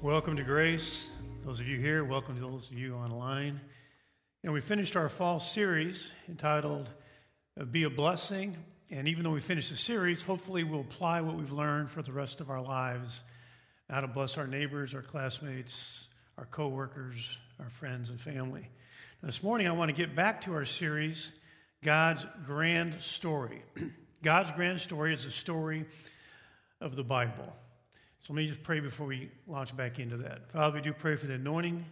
Welcome to Grace. Those of you here, welcome to those of you online. And we finished our fall series entitled uh, Be a Blessing. And even though we finished the series, hopefully we'll apply what we've learned for the rest of our lives. How to bless our neighbors, our classmates, our coworkers, our friends, and family. Now, this morning, I want to get back to our series, God's Grand Story. God's Grand Story is a story of the Bible. So let me just pray before we launch back into that. Father, we do pray for the anointing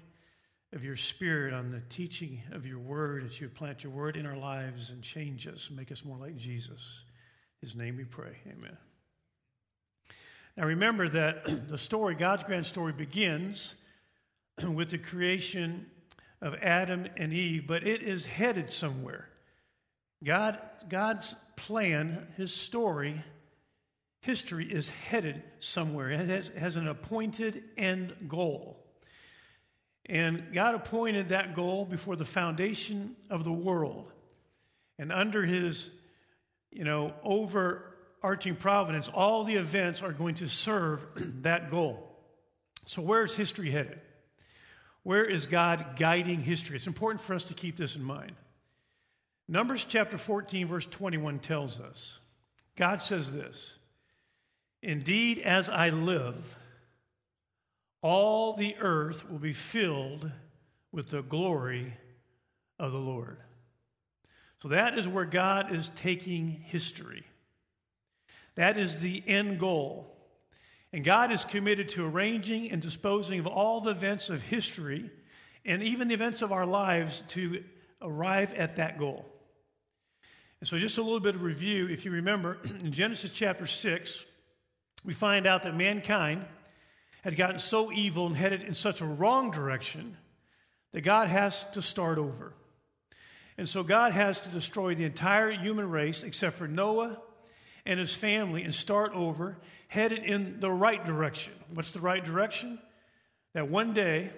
of your spirit on the teaching of your word, that you plant your word in our lives and change us, make us more like Jesus. His name we pray. Amen. Now remember that the story, God's grand story, begins with the creation of Adam and Eve, but it is headed somewhere. God, God's plan, his story, history is headed somewhere. It has, has an appointed end goal. And God appointed that goal before the foundation of the world. And under his, you know, overarching providence, all the events are going to serve that goal. So, where is history headed? Where is God guiding history? It's important for us to keep this in mind. Numbers chapter 14, verse 21 tells us God says this Indeed, as I live, all the earth will be filled with the glory of the Lord. So that is where God is taking history. That is the end goal. And God is committed to arranging and disposing of all the events of history and even the events of our lives to arrive at that goal. And so, just a little bit of review. If you remember, in Genesis chapter 6, we find out that mankind had gotten so evil and headed in such a wrong direction that God has to start over. And so God has to destroy the entire human race except for Noah and his family and start over, headed in the right direction. What's the right direction? That one day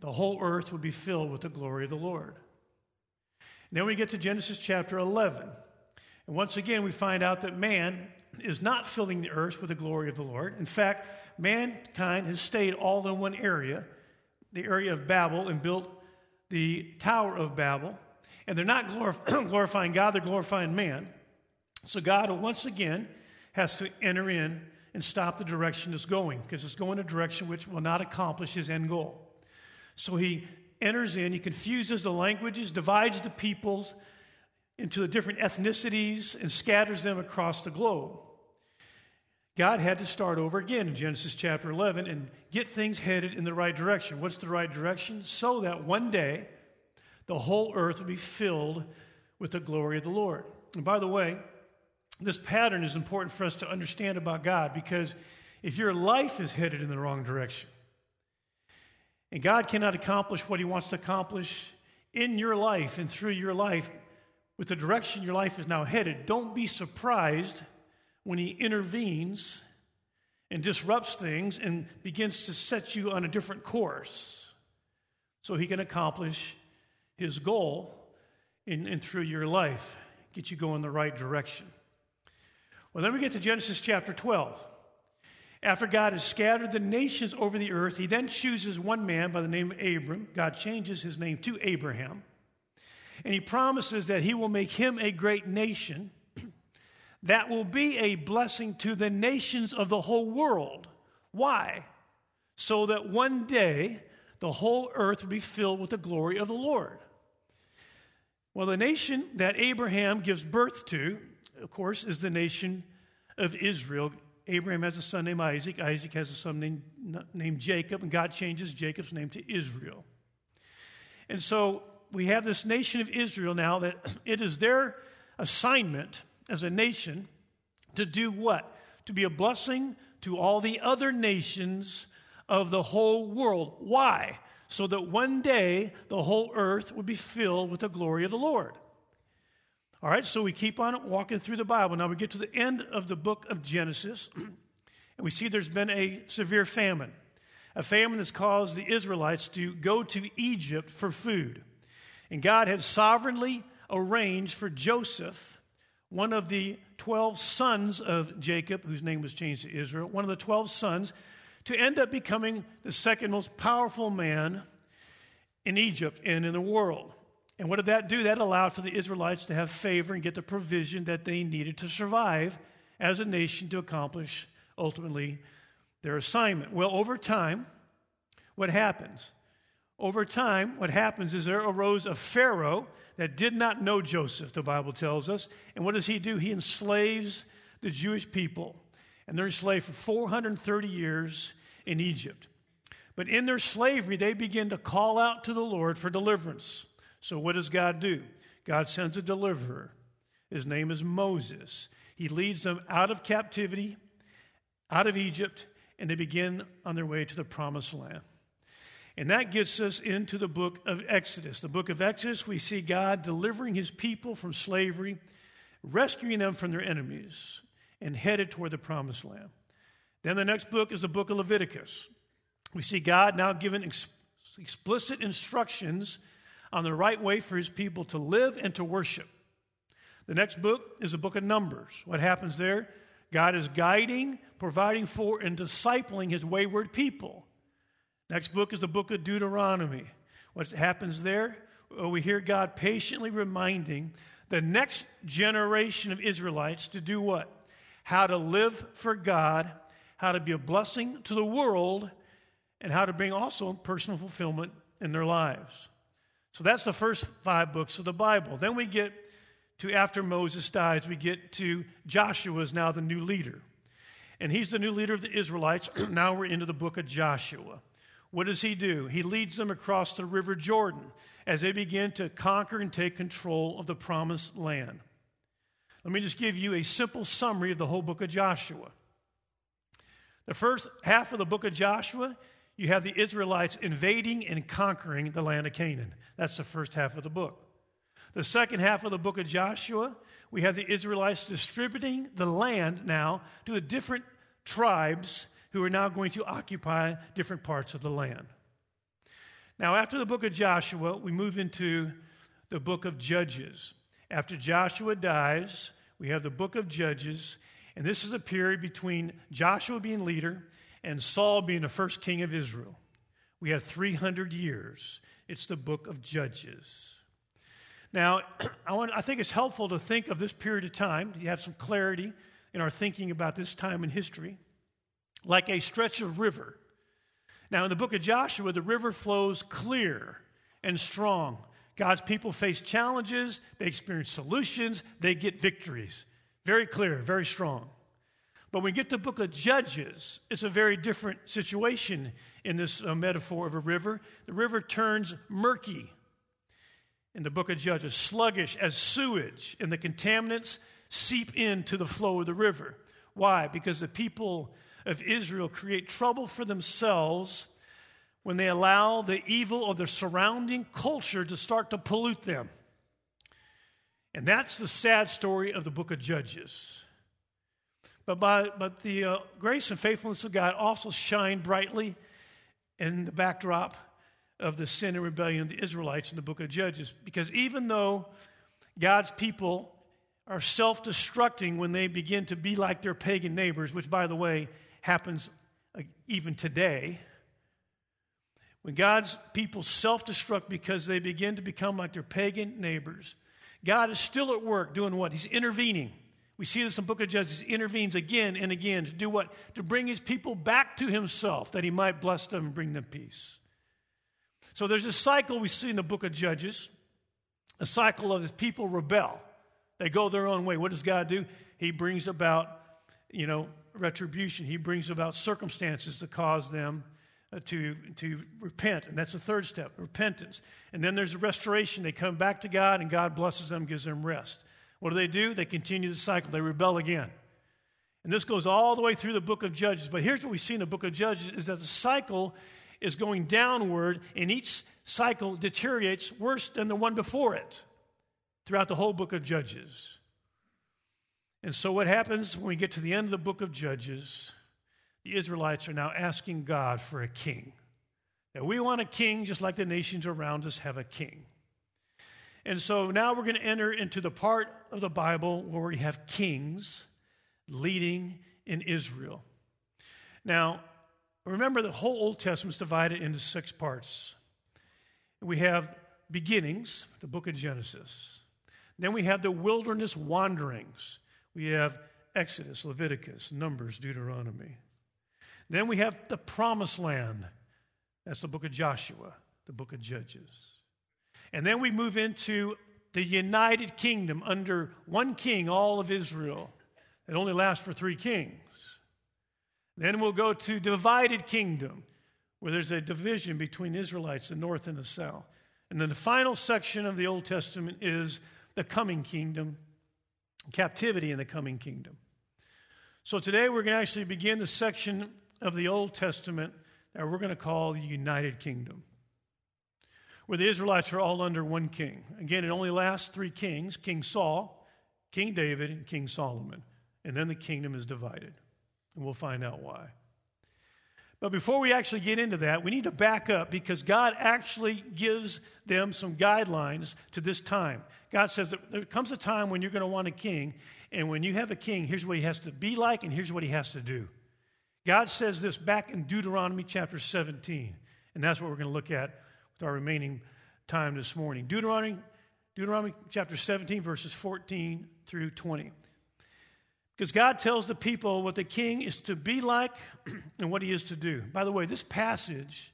the whole earth would be filled with the glory of the Lord. And then we get to Genesis chapter 11. And once again, we find out that man is not filling the earth with the glory of the Lord. In fact, mankind has stayed all in one area, the area of Babel, and built the Tower of Babel. And they're not glorif- glorifying God, they're glorifying man. So God, once again, has to enter in and stop the direction it's going, because it's going a direction which will not accomplish his end goal. So he enters in, he confuses the languages, divides the peoples into the different ethnicities, and scatters them across the globe. God had to start over again in Genesis chapter 11 and get things headed in the right direction. What's the right direction? So that one day the whole earth will be filled with the glory of the Lord. And by the way, this pattern is important for us to understand about God because if your life is headed in the wrong direction, and God cannot accomplish what He wants to accomplish in your life and through your life with the direction your life is now headed, don't be surprised when he intervenes and disrupts things and begins to set you on a different course so he can accomplish his goal in, through your life, get you going the right direction. Well, then we get to Genesis chapter 12. After God has scattered the nations over the earth, he then chooses one man by the name of Abram. God changes his name to Abraham. And he promises that he will make him a great nation that will be a blessing to the nations of the whole world. Why? So that one day the whole earth will be filled with the glory of the Lord. Well, the nation that Abraham gives birth to, of course, is the nation of Israel. Abraham has a son named Isaac. Isaac has a son named, named Jacob, and God changes Jacob's name to Israel. And so we have this nation of Israel now that it is their assignment as a nation to do what? To be a blessing to all the other nations of the whole world. Why? So that one day the whole earth would be filled with the glory of the Lord. All right, so we keep on walking through the Bible. Now we get to the end of the book of Genesis, and we see there's been a severe famine. A famine that's caused the Israelites to go to Egypt for food. And God had sovereignly arranged for Joseph one of the 12 sons of Jacob, whose name was changed to Israel, one of the 12 sons, to end up becoming the second most powerful man in Egypt and in the world. And what did that do? That allowed for the Israelites to have favor and get the provision that they needed to survive as a nation to accomplish ultimately their assignment. Well, over time, what happens? Over time, what happens is there arose a Pharaoh that did not know Joseph, the Bible tells us. And what does he do? He enslaves the Jewish people. And they're enslaved for 430 years in Egypt. But in their slavery, they begin to call out to the Lord for deliverance. So, what does God do? God sends a deliverer. His name is Moses. He leads them out of captivity, out of Egypt, and they begin on their way to the promised land. And that gets us into the book of Exodus. The book of Exodus, we see God delivering his people from slavery, rescuing them from their enemies, and headed toward the promised land. Then the next book is the book of Leviticus. We see God now giving ex- explicit instructions on the right way for his people to live and to worship. The next book is the book of Numbers. What happens there? God is guiding, providing for, and discipling his wayward people. Next book is the book of Deuteronomy. What happens there? Well, we hear God patiently reminding the next generation of Israelites to do what? How to live for God, how to be a blessing to the world, and how to bring also personal fulfillment in their lives. So that's the first five books of the Bible. Then we get to after Moses dies, we get to Joshua is now the new leader. And he's the new leader of the Israelites. now we're into the book of Joshua. What does he do? He leads them across the River Jordan as they begin to conquer and take control of the promised land. Let me just give you a simple summary of the whole book of Joshua. The first half of the book of Joshua, you have the Israelites invading and conquering the land of Canaan. That's the first half of the book. The second half of the book of Joshua, we have the Israelites distributing the land now to the different tribes who are now going to occupy different parts of the land. Now, after the book of Joshua, we move into the book of Judges. After Joshua dies, we have the book of Judges, and this is a period between Joshua being leader and Saul being the first king of Israel. We have 300 years. It's the book of Judges. Now, I, want, I think it's helpful to think of this period of time, to have some clarity in our thinking about this time in history like a stretch of river. Now, in the book of Joshua, the river flows clear and strong. God's people face challenges, they experience solutions, they get victories. Very clear, very strong. But when we get to the book of Judges, it's a very different situation in this uh, metaphor of a river. The river turns murky in the book of Judges, sluggish as sewage, and the contaminants seep into the flow of the river. Why? Because the people of Israel create trouble for themselves when they allow the evil of their surrounding culture to start to pollute them. And that's the sad story of the book of Judges. But, by, but the uh, grace and faithfulness of God also shine brightly in the backdrop of the sin and rebellion of the Israelites in the book of Judges. Because even though God's people are self destructing when they begin to be like their pagan neighbors, which, by the way, happens uh, even today. When God's people self destruct because they begin to become like their pagan neighbors, God is still at work doing what? He's intervening. We see this in the book of Judges. He intervenes again and again to do what? To bring his people back to himself that he might bless them and bring them peace. So there's a cycle we see in the book of Judges a cycle of his people rebel. They go their own way. What does God do? He brings about, you know, retribution. He brings about circumstances to cause them uh, to, to repent. And that's the third step repentance. And then there's a restoration. They come back to God, and God blesses them, gives them rest. What do they do? They continue the cycle, they rebel again. And this goes all the way through the book of Judges. But here's what we see in the book of Judges is that the cycle is going downward, and each cycle deteriorates worse than the one before it throughout the whole book of Judges. And so, what happens when we get to the end of the book of Judges? The Israelites are now asking God for a king. We want a king just like the nations around us have a king. And so now we're going to enter into the part of the Bible where we have kings leading in Israel. Now, Remember, the whole Old Testament is divided into six parts. We have beginnings, the book of Genesis. Then we have the wilderness wanderings. We have Exodus, Leviticus, Numbers, Deuteronomy. Then we have the promised land. That's the book of Joshua, the book of Judges. And then we move into the united kingdom under one king, all of Israel. It only lasts for three kings. Then we'll go to divided kingdom, where there's a division between Israelites, the north and the south. And then the final section of the Old Testament is the coming kingdom, captivity in the coming kingdom. So today we're going to actually begin the section of the Old Testament that we're going to call the United Kingdom, where the Israelites are all under one king. Again, it only lasts three kings King Saul, King David, and King Solomon. And then the kingdom is divided. And we'll find out why. But before we actually get into that, we need to back up because God actually gives them some guidelines to this time. God says that there comes a time when you're going to want a king, and when you have a king, here's what he has to be like, and here's what he has to do. God says this back in Deuteronomy chapter 17, and that's what we're going to look at with our remaining time this morning. Deuteronomy, Deuteronomy chapter 17, verses 14 through 20. Because God tells the people what the king is to be like and what he is to do. By the way, this passage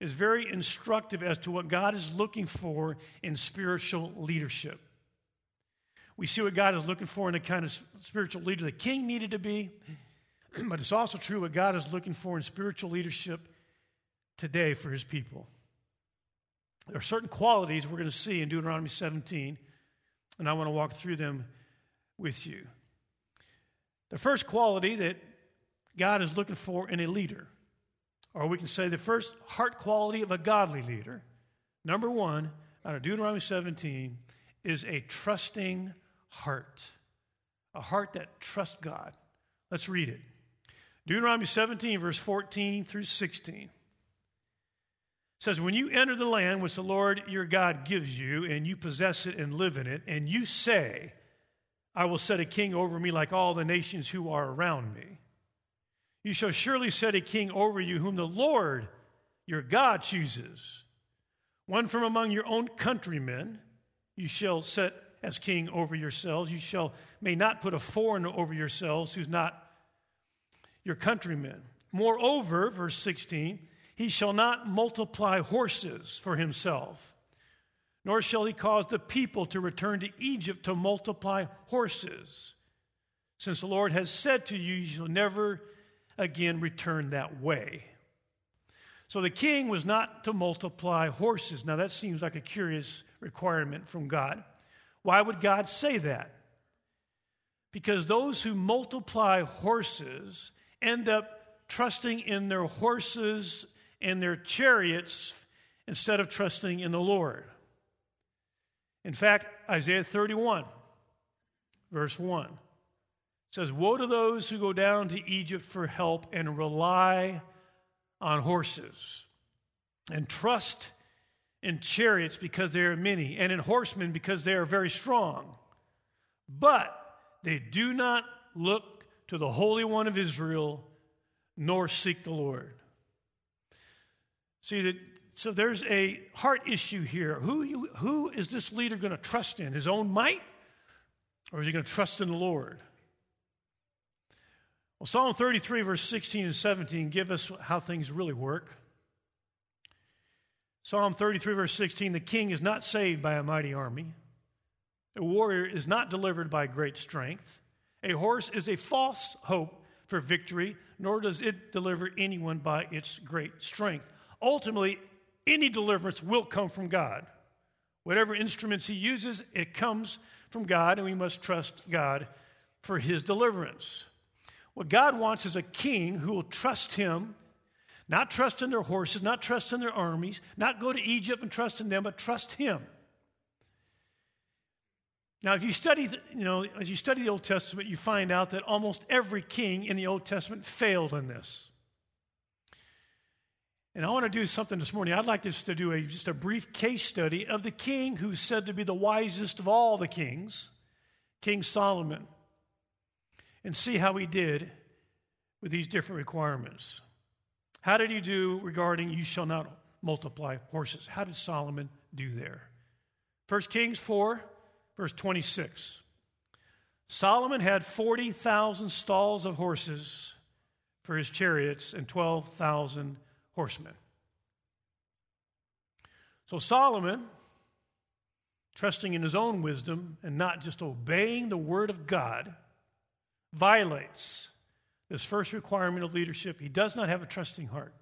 is very instructive as to what God is looking for in spiritual leadership. We see what God is looking for in the kind of spiritual leader the king needed to be, but it's also true what God is looking for in spiritual leadership today for his people. There are certain qualities we're going to see in Deuteronomy 17, and I want to walk through them with you. The first quality that God is looking for in a leader, or we can say the first heart quality of a godly leader, number one, out of Deuteronomy 17, is a trusting heart. A heart that trusts God. Let's read it. Deuteronomy 17, verse 14 through 16 says, When you enter the land which the Lord your God gives you, and you possess it and live in it, and you say, I will set a king over me like all the nations who are around me. You shall surely set a king over you whom the Lord your God chooses. One from among your own countrymen you shall set as king over yourselves. You shall may not put a foreigner over yourselves who's not your countrymen. Moreover, verse 16, he shall not multiply horses for himself nor shall he cause the people to return to Egypt to multiply horses. Since the Lord has said to you, you shall never again return that way. So the king was not to multiply horses. Now that seems like a curious requirement from God. Why would God say that? Because those who multiply horses end up trusting in their horses and their chariots instead of trusting in the Lord. In fact, Isaiah 31, verse 1 says, Woe to those who go down to Egypt for help and rely on horses, and trust in chariots because they are many, and in horsemen because they are very strong. But they do not look to the Holy One of Israel, nor seek the Lord. See, that so there's a heart issue here. Who, you, who is this leader going to trust in? His own might? Or is he going to trust in the Lord? Well, Psalm 33, verse 16 and 17 give us how things really work. Psalm 33, verse 16 the king is not saved by a mighty army, a warrior is not delivered by great strength, a horse is a false hope for victory, nor does it deliver anyone by its great strength. Ultimately, any deliverance will come from God. Whatever instruments he uses, it comes from God, and we must trust God for his deliverance. What God wants is a king who will trust him, not trust in their horses, not trust in their armies, not go to Egypt and trust in them, but trust him. Now, if you study, you know, as you study the Old Testament, you find out that almost every king in the Old Testament failed in this. And I want to do something this morning. I'd like us to do a, just a brief case study of the king who's said to be the wisest of all the kings, King Solomon, and see how he did with these different requirements. How did he do regarding you shall not multiply horses? How did Solomon do there? 1 Kings 4, verse 26. Solomon had 40,000 stalls of horses for his chariots and 12,000 horsemen. So Solomon, trusting in his own wisdom and not just obeying the word of God, violates this first requirement of leadership. He does not have a trusting heart.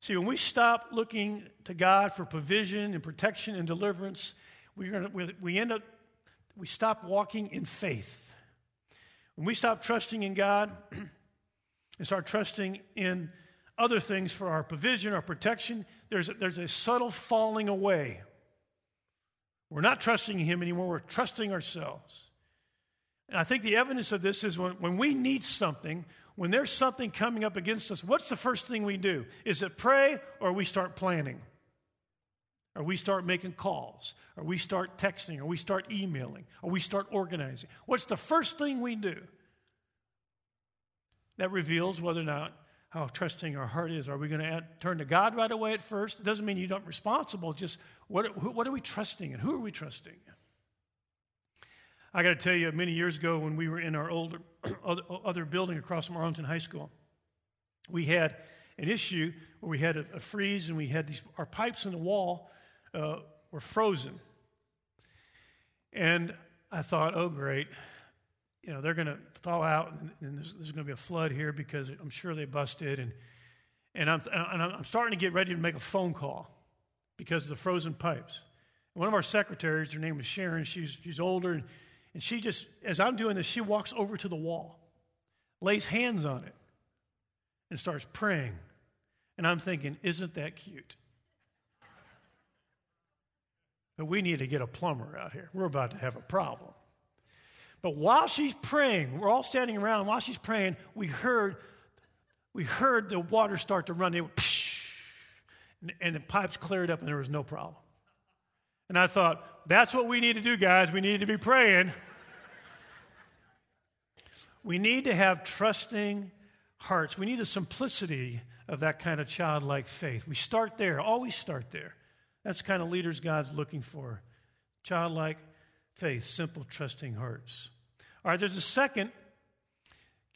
See, when we stop looking to God for provision and protection and deliverance, we're gonna, we, we end up, we stop walking in faith. When we stop trusting in God and start trusting in other things for our provision, our protection, there's a, there's a subtle falling away. We're not trusting Him anymore, we're trusting ourselves. And I think the evidence of this is when, when we need something, when there's something coming up against us, what's the first thing we do? Is it pray or we start planning? Or we start making calls? Or we start texting? Or we start emailing? Or we start organizing? What's the first thing we do? That reveals whether or not how trusting our heart is. Are we going to turn to God right away at first? It doesn't mean you're not responsible. Just what, what are we trusting in? Who are we trusting in? I got to tell you, many years ago when we were in our older, other building across from Arlington High School, we had an issue where we had a, a freeze and we had these, our pipes in the wall uh, were frozen. And I thought, oh, great. You know, they're going to thaw out and, and there's, there's going to be a flood here because I'm sure they busted. And, and, I'm, and I'm starting to get ready to make a phone call because of the frozen pipes. And one of our secretaries, her name was Sharon, she's, she's older, and and she just, as I'm doing this, she walks over to the wall, lays hands on it, and starts praying. And I'm thinking, isn't that cute? But we need to get a plumber out here. We're about to have a problem. But while she's praying, we're all standing around. While she's praying, we heard, we heard the water start to run. It went, and, and the pipes cleared up, and there was no problem. And I thought, that's what we need to do, guys. We need to be praying. we need to have trusting hearts. We need a simplicity of that kind of childlike faith. We start there, always start there. That's the kind of leaders God's looking for childlike faith, simple, trusting hearts. All right, there's a second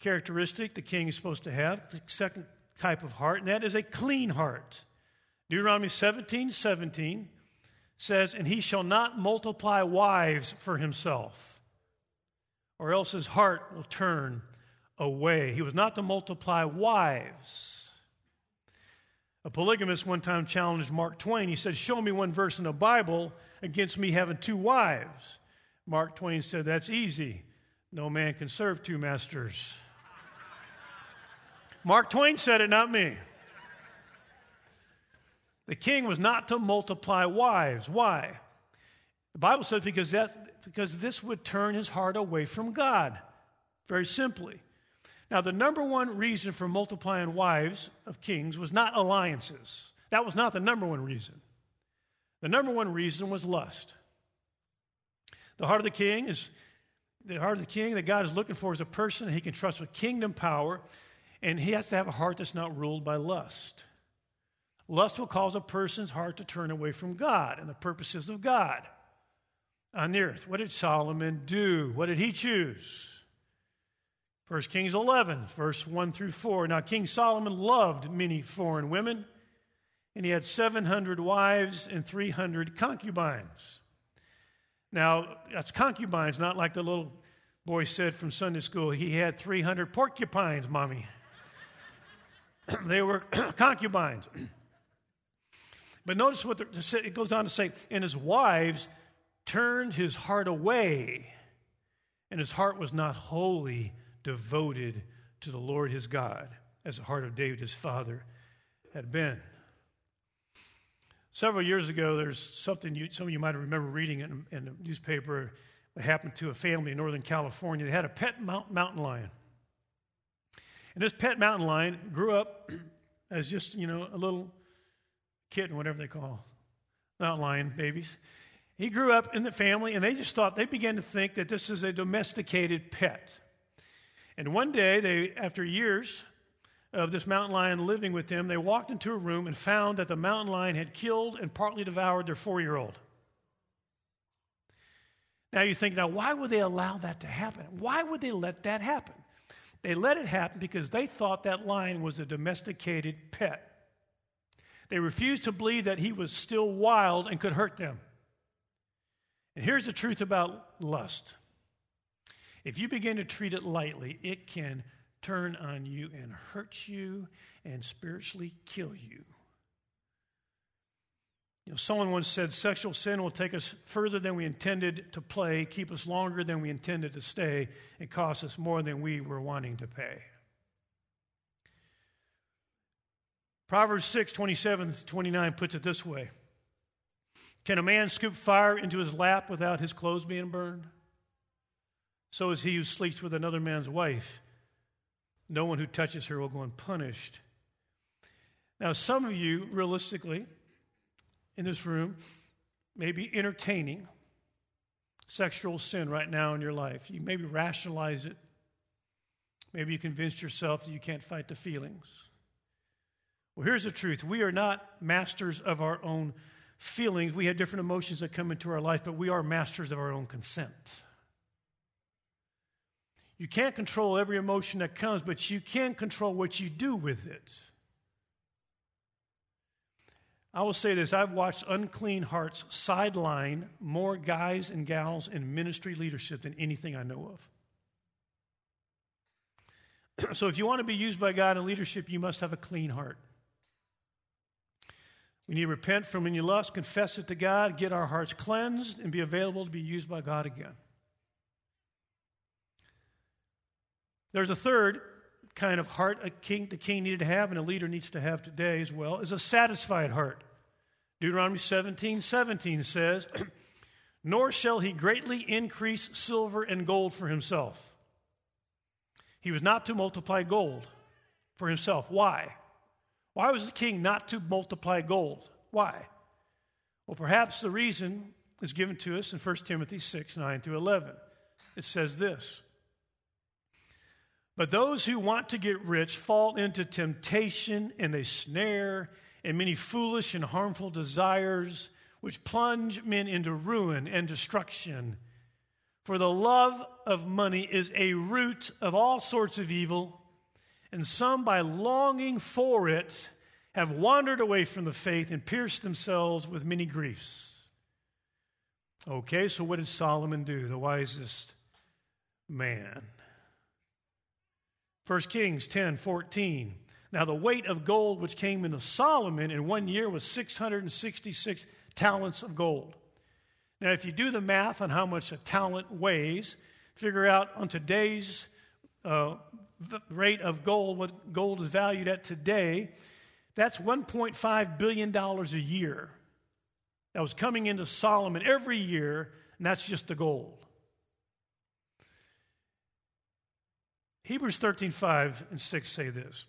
characteristic the king is supposed to have, the second type of heart, and that is a clean heart. Deuteronomy 17 17 says, And he shall not multiply wives for himself, or else his heart will turn away. He was not to multiply wives. A polygamist one time challenged Mark Twain. He said, Show me one verse in the Bible against me having two wives. Mark Twain said, That's easy. No man can serve two masters. Mark Twain said it, not me. The king was not to multiply wives. Why? The Bible says because, that, because this would turn his heart away from God, very simply. Now, the number one reason for multiplying wives of kings was not alliances. That was not the number one reason. The number one reason was lust. The heart of the king is the heart of the king that God is looking for is a person he can trust with kingdom power, and he has to have a heart that's not ruled by lust. Lust will cause a person's heart to turn away from God and the purposes of God on the earth. What did Solomon do? What did he choose? 1 Kings 11, verse 1 through 4. Now, King Solomon loved many foreign women, and he had 700 wives and 300 concubines. Now, that's concubines, not like the little boy said from Sunday school. He had 300 porcupines, mommy. they were concubines. But notice what the, it goes on to say, and his wives turned his heart away, and his heart was not wholly devoted to the Lord his God, as the heart of David his father had been. Several years ago, there's something you, some of you might remember reading in, in the newspaper that happened to a family in Northern California. They had a pet mountain lion. And this pet mountain lion grew up as just, you know, a little kitten, whatever they call, not lion babies. He grew up in the family, and they just thought, they began to think that this is a domesticated pet. And one day, they, after years of this mountain lion living with them, they walked into a room and found that the mountain lion had killed and partly devoured their four year old. Now you think, now why would they allow that to happen? Why would they let that happen? They let it happen because they thought that lion was a domesticated pet. They refused to believe that he was still wild and could hurt them. And here's the truth about lust if you begin to treat it lightly, it can turn on you and hurt you and spiritually kill you. You know, someone once said sexual sin will take us further than we intended to play, keep us longer than we intended to stay, and cost us more than we were wanting to pay. Proverbs 6 27 29 puts it this way Can a man scoop fire into his lap without his clothes being burned? So is he who sleeps with another man's wife. No one who touches her will go unpunished. Now, some of you, realistically, in this room may be entertaining sexual sin right now in your life. You maybe rationalize it. Maybe you convince yourself that you can't fight the feelings. Well, here's the truth we are not masters of our own feelings. We have different emotions that come into our life, but we are masters of our own consent. You can't control every emotion that comes, but you can control what you do with it. I will say this I've watched unclean hearts sideline more guys and gals in ministry leadership than anything I know of. so, if you want to be used by God in leadership, you must have a clean heart. We need to repent from any lust, confess it to God, get our hearts cleansed, and be available to be used by God again. There's a third kind of heart a king, the king needed to have and a leader needs to have today as well is a satisfied heart. Deuteronomy 17 17 says, Nor shall he greatly increase silver and gold for himself. He was not to multiply gold for himself. Why? Why was the king not to multiply gold? Why? Well, perhaps the reason is given to us in 1 Timothy 6 9 through 11. It says this but those who want to get rich fall into temptation and a snare and many foolish and harmful desires, which plunge men into ruin and destruction. For the love of money is a root of all sorts of evil, and some, by longing for it, have wandered away from the faith and pierced themselves with many griefs. Okay, so what did Solomon do, the wisest man? 1 Kings 10 14. Now, the weight of gold which came into Solomon in one year was 666 talents of gold. Now, if you do the math on how much a talent weighs, figure out on today's uh, rate of gold, what gold is valued at today, that's $1.5 billion a year. That was coming into Solomon every year, and that's just the gold. Hebrews 13, 5 and 6 say this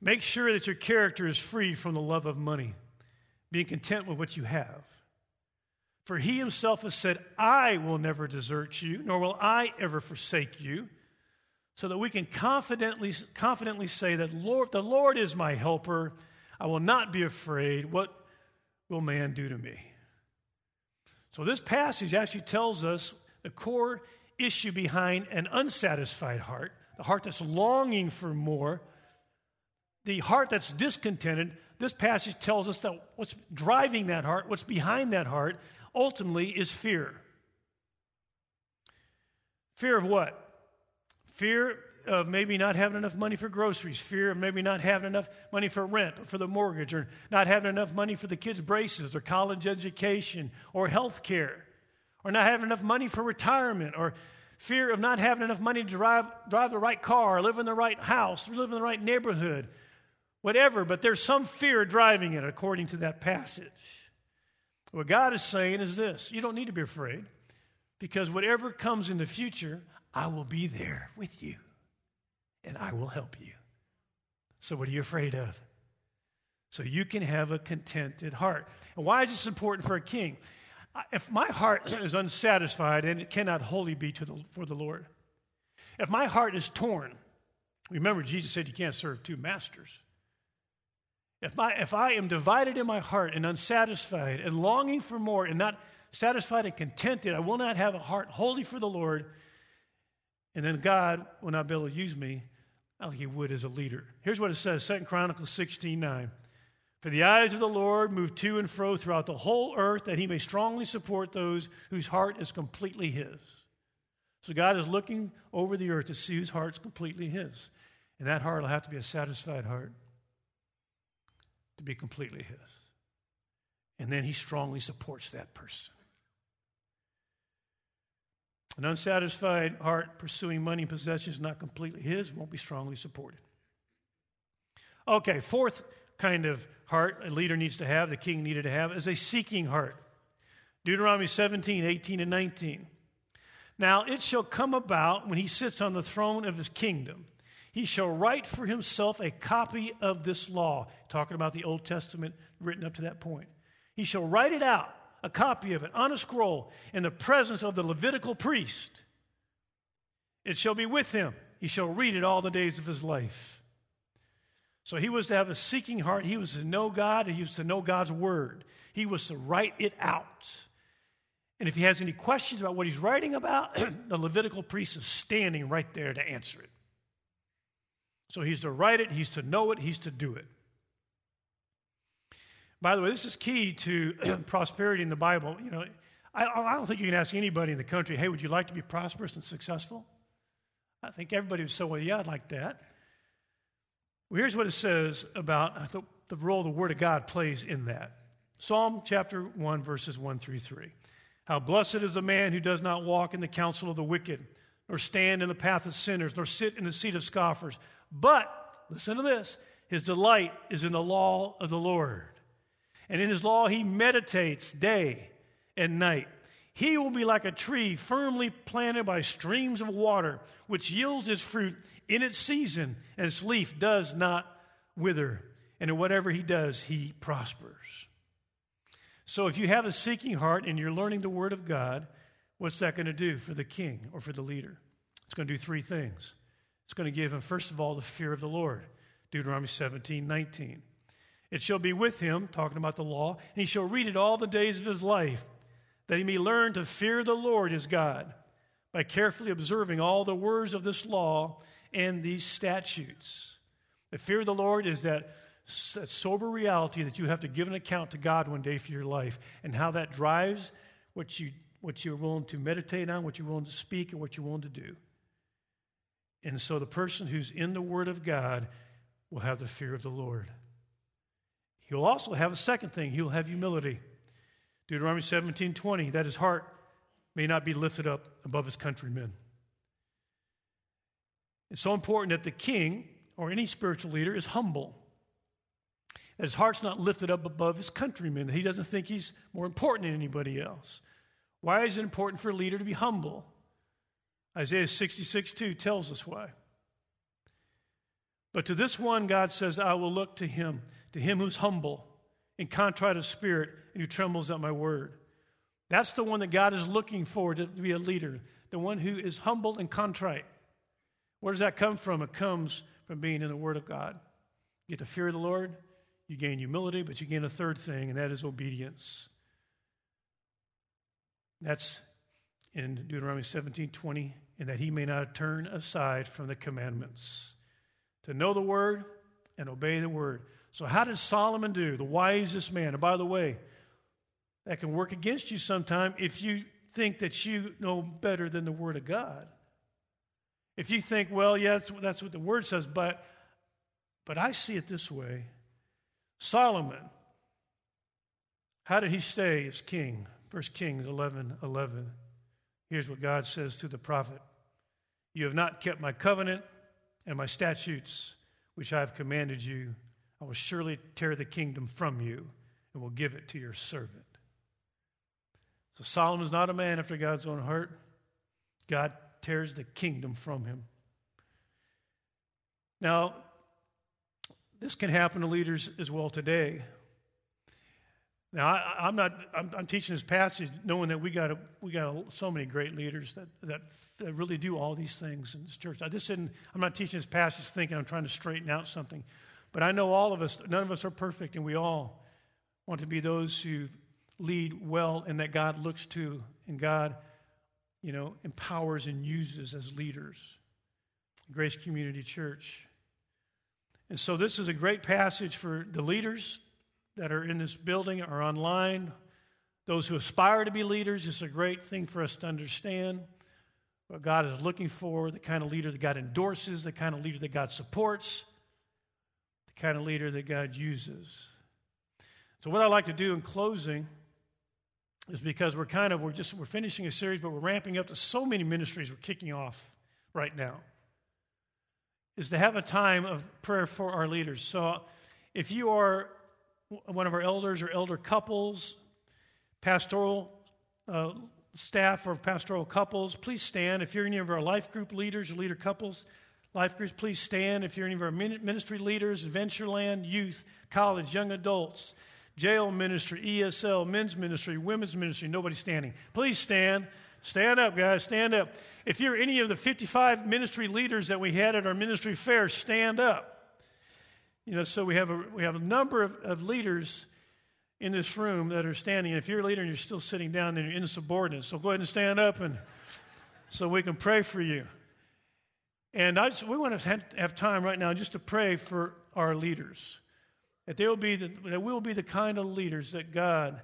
Make sure that your character is free from the love of money, being content with what you have. For he himself has said, I will never desert you, nor will I ever forsake you, so that we can confidently, confidently say that Lord, the Lord is my helper. I will not be afraid. What will man do to me? So, this passage actually tells us the core issue behind an unsatisfied heart, the heart that's longing for more, the heart that's discontented. This passage tells us that what's driving that heart, what's behind that heart, ultimately is fear. Fear of what? Fear of maybe not having enough money for groceries, fear of maybe not having enough money for rent or for the mortgage, or not having enough money for the kids' braces or college education or health care or not having enough money for retirement, or fear of not having enough money to drive, drive the right car, live in the right house, live in the right neighborhood, whatever, but there's some fear driving it according to that passage. What God is saying is this you don't need to be afraid because whatever comes in the future, I will be there with you and I will help you. So, what are you afraid of? So, you can have a contented heart. And why is this important for a king? If my heart is unsatisfied and it cannot wholly be to the, for the Lord, if my heart is torn Remember, Jesus said you can't serve two masters. If, my, if I am divided in my heart and unsatisfied and longing for more and not satisfied and contented, I will not have a heart wholly for the Lord. And then God will not be able to use me like he would as a leader. Here's what it says 2 Chronicles 16 9. For the eyes of the Lord move to and fro throughout the whole earth, that he may strongly support those whose heart is completely his. So God is looking over the earth to see whose heart's completely his. And that heart will have to be a satisfied heart to be completely his. And then he strongly supports that person. An unsatisfied heart pursuing money and possessions not completely his won't be strongly supported. Okay, fourth kind of heart a leader needs to have, the king needed to have, is a seeking heart. Deuteronomy 17, 18, and 19. Now it shall come about when he sits on the throne of his kingdom, he shall write for himself a copy of this law. Talking about the Old Testament written up to that point. He shall write it out, a copy of it, on a scroll, in the presence of the Levitical priest. It shall be with him. He shall read it all the days of his life. So he was to have a seeking heart. He was to know God. He was to know God's word. He was to write it out. And if he has any questions about what he's writing about, the Levitical priest is standing right there to answer it. So he's to write it, he's to know it, he's to do it. By the way, this is key to prosperity in the Bible. You know, I, I, don't think you can ask anybody in the country, hey, would you like to be prosperous and successful? I think everybody would say, well, yeah, I'd like that. Well, here's what it says about the, the role the Word of God plays in that Psalm chapter 1, verses 1 through 3. How blessed is the man who does not walk in the counsel of the wicked, nor stand in the path of sinners, nor sit in the seat of scoffers. But, listen to this, his delight is in the law of the Lord. And in his law he meditates day and night. He will be like a tree firmly planted by streams of water, which yields its fruit in its season, and its leaf does not wither. And in whatever he does, he prospers. So if you have a seeking heart and you're learning the Word of God, what's that going to do for the king or for the leader? It's going to do three things. It's going to give him, first of all, the fear of the Lord. Deuteronomy 17, 19. It shall be with him, talking about the law, and he shall read it all the days of his life, that he may learn to fear the Lord his God by carefully observing all the words of this law and these statutes. The fear of the Lord is that, sober reality that you have to give an account to God one day for your life and how that drives what, you, what you're willing to meditate on, what you're willing to speak, and what you're willing to do. And so the person who's in the Word of God will have the fear of the Lord. He'll also have a second thing, he'll have humility. Deuteronomy 17 20, that his heart may not be lifted up above his countrymen. It's so important that the king or any spiritual leader is humble. That his heart's not lifted up above his countrymen. He doesn't think he's more important than anybody else. Why is it important for a leader to be humble? Isaiah 66 2 tells us why. But to this one, God says, I will look to him, to him who's humble and contrite of spirit and who trembles at my word. That's the one that God is looking for to be a leader, the one who is humble and contrite. Where does that come from? It comes from being in the Word of God. You get the fear the Lord, you gain humility, but you gain a third thing, and that is obedience. That's in Deuteronomy 17 20, and that he may not turn aside from the commandments. To know the word and obey the word. So, how did Solomon do? The wisest man. And by the way, that can work against you sometime if you think that you know better than the word of God. If you think, well, yeah, that's, that's what the word says, but but I see it this way. Solomon, how did he stay as king? First Kings 11 11. Here's what God says to the prophet You have not kept my covenant and my statutes, which I have commanded you. I will surely tear the kingdom from you and will give it to your servant. So Solomon is not a man after God's own heart. God tears the kingdom from him. Now, this can happen to leaders as well today. Now, I, am not. I'm, I'm, teaching this passage knowing that we got a, we got a, so many great leaders that, that, that really do all these things in this church. I just didn't. I'm not teaching this passage thinking I'm trying to straighten out something, but I know all of us. None of us are perfect, and we all want to be those who lead well, and that God looks to, and God, you know, empowers and uses as leaders. Grace Community Church. And so, this is a great passage for the leaders that are in this building or online, those who aspire to be leaders, it's a great thing for us to understand what God is looking for, the kind of leader that God endorses, the kind of leader that God supports, the kind of leader that God uses. So, what I'd like to do in closing is because we're kind of we're just we're finishing a series, but we're ramping up to so many ministries we're kicking off right now. Is to have a time of prayer for our leaders. So, if you are one of our elders or elder couples, pastoral uh, staff or pastoral couples, please stand. If you're any of our life group leaders or leader couples, life groups, please stand. If you're any of our ministry leaders, Adventureland, youth, college, young adults, jail ministry, ESL, men's ministry, women's ministry, nobody standing. Please stand. Stand up, guys, stand up. If you're any of the 55 ministry leaders that we had at our ministry fair, stand up. You know, so we have a, we have a number of, of leaders in this room that are standing. And if you're a leader and you're still sitting down, then you're insubordinate. So go ahead and stand up and so we can pray for you. And I just, we want to have time right now just to pray for our leaders. That they will be the, that we'll be the kind of leaders that God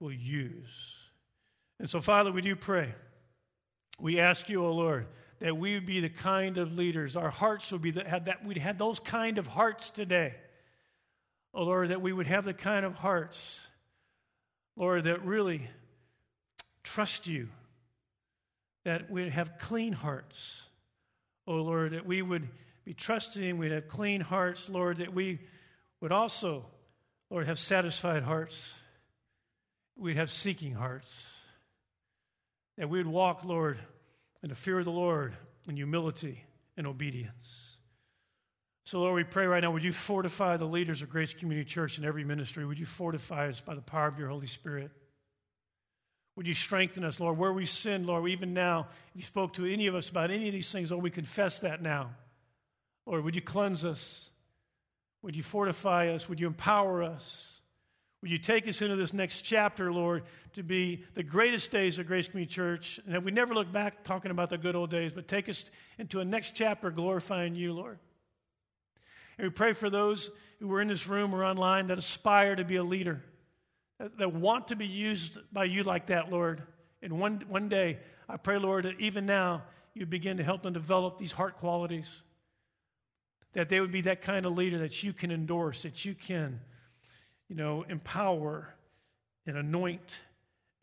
will use. And so, Father, we do pray. We ask you, O oh Lord, that we would be the kind of leaders. Our hearts would be the, have that we'd have those kind of hearts today. Oh Lord, that we would have the kind of hearts, Lord, that really trust you. That we'd have clean hearts. Oh Lord, that we would be trusting, we'd have clean hearts, Lord, that we would also, Lord, have satisfied hearts. We'd have seeking hearts. That we would walk, Lord, in the fear of the Lord in humility and obedience. So, Lord, we pray right now, would you fortify the leaders of Grace Community Church in every ministry? Would you fortify us by the power of your Holy Spirit? Would you strengthen us, Lord? Where we sin, Lord, even now, if you spoke to any of us about any of these things, Lord, we confess that now. Lord, would you cleanse us? Would you fortify us? Would you empower us? Would you take us into this next chapter, Lord, to be the greatest days of Grace Community Church? And that we never look back talking about the good old days, but take us into a next chapter glorifying you, Lord. And we pray for those who are in this room or online that aspire to be a leader, that, want to be used by you like that, Lord. And one, one day, I pray, Lord, that even now you begin to help them develop these heart qualities, that they would be that kind of leader that you can endorse, that you can you know, empower and anoint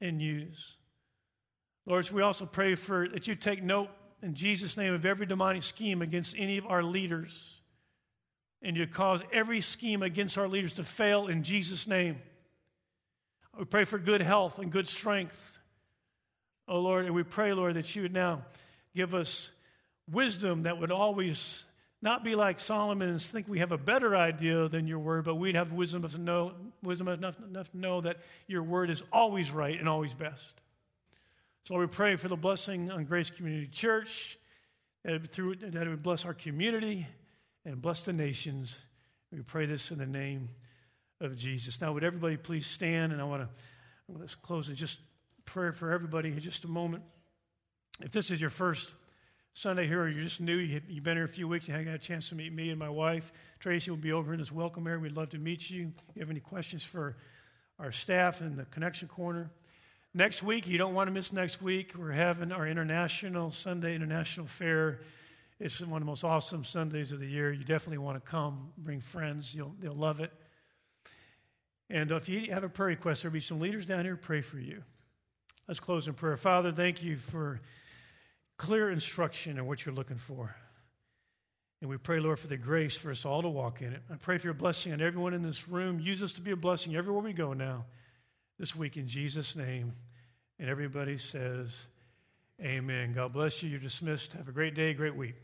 and use. Lord, we also pray for that you take note in Jesus' name of every demonic scheme against any of our leaders. And you cause every scheme against our leaders to fail in Jesus' name. We pray for good health and good strength. Oh Lord, and we pray, Lord, that you would now give us wisdom that would always not be like Solomon and think we have a better idea than your word, but we'd have wisdom enough to know, wisdom enough, enough to know that your word is always right and always best. So we pray for the blessing on Grace Community Church, that, through, that it would bless our community and bless the nations. We pray this in the name of Jesus. Now, would everybody please stand? And I want to, close with just prayer for everybody in just a moment. If this is your first Sunday here, or you're just new, you've been here a few weeks, you haven't got a chance to meet me and my wife. Tracy will be over in this welcome area. We'd love to meet you. If you have any questions for our staff in the Connection Corner. Next week, you don't want to miss next week. We're having our International Sunday International Fair. It's one of the most awesome Sundays of the year. You definitely want to come, bring friends. You'll, they'll love it. And if you have a prayer request, there'll be some leaders down here pray for you. Let's close in prayer. Father, thank you for clear instruction in what you're looking for. And we pray, Lord, for the grace for us all to walk in it. I pray for your blessing on everyone in this room. Use us to be a blessing everywhere we go now, this week, in Jesus' name. And everybody says, Amen. God bless you. You're dismissed. Have a great day, great week.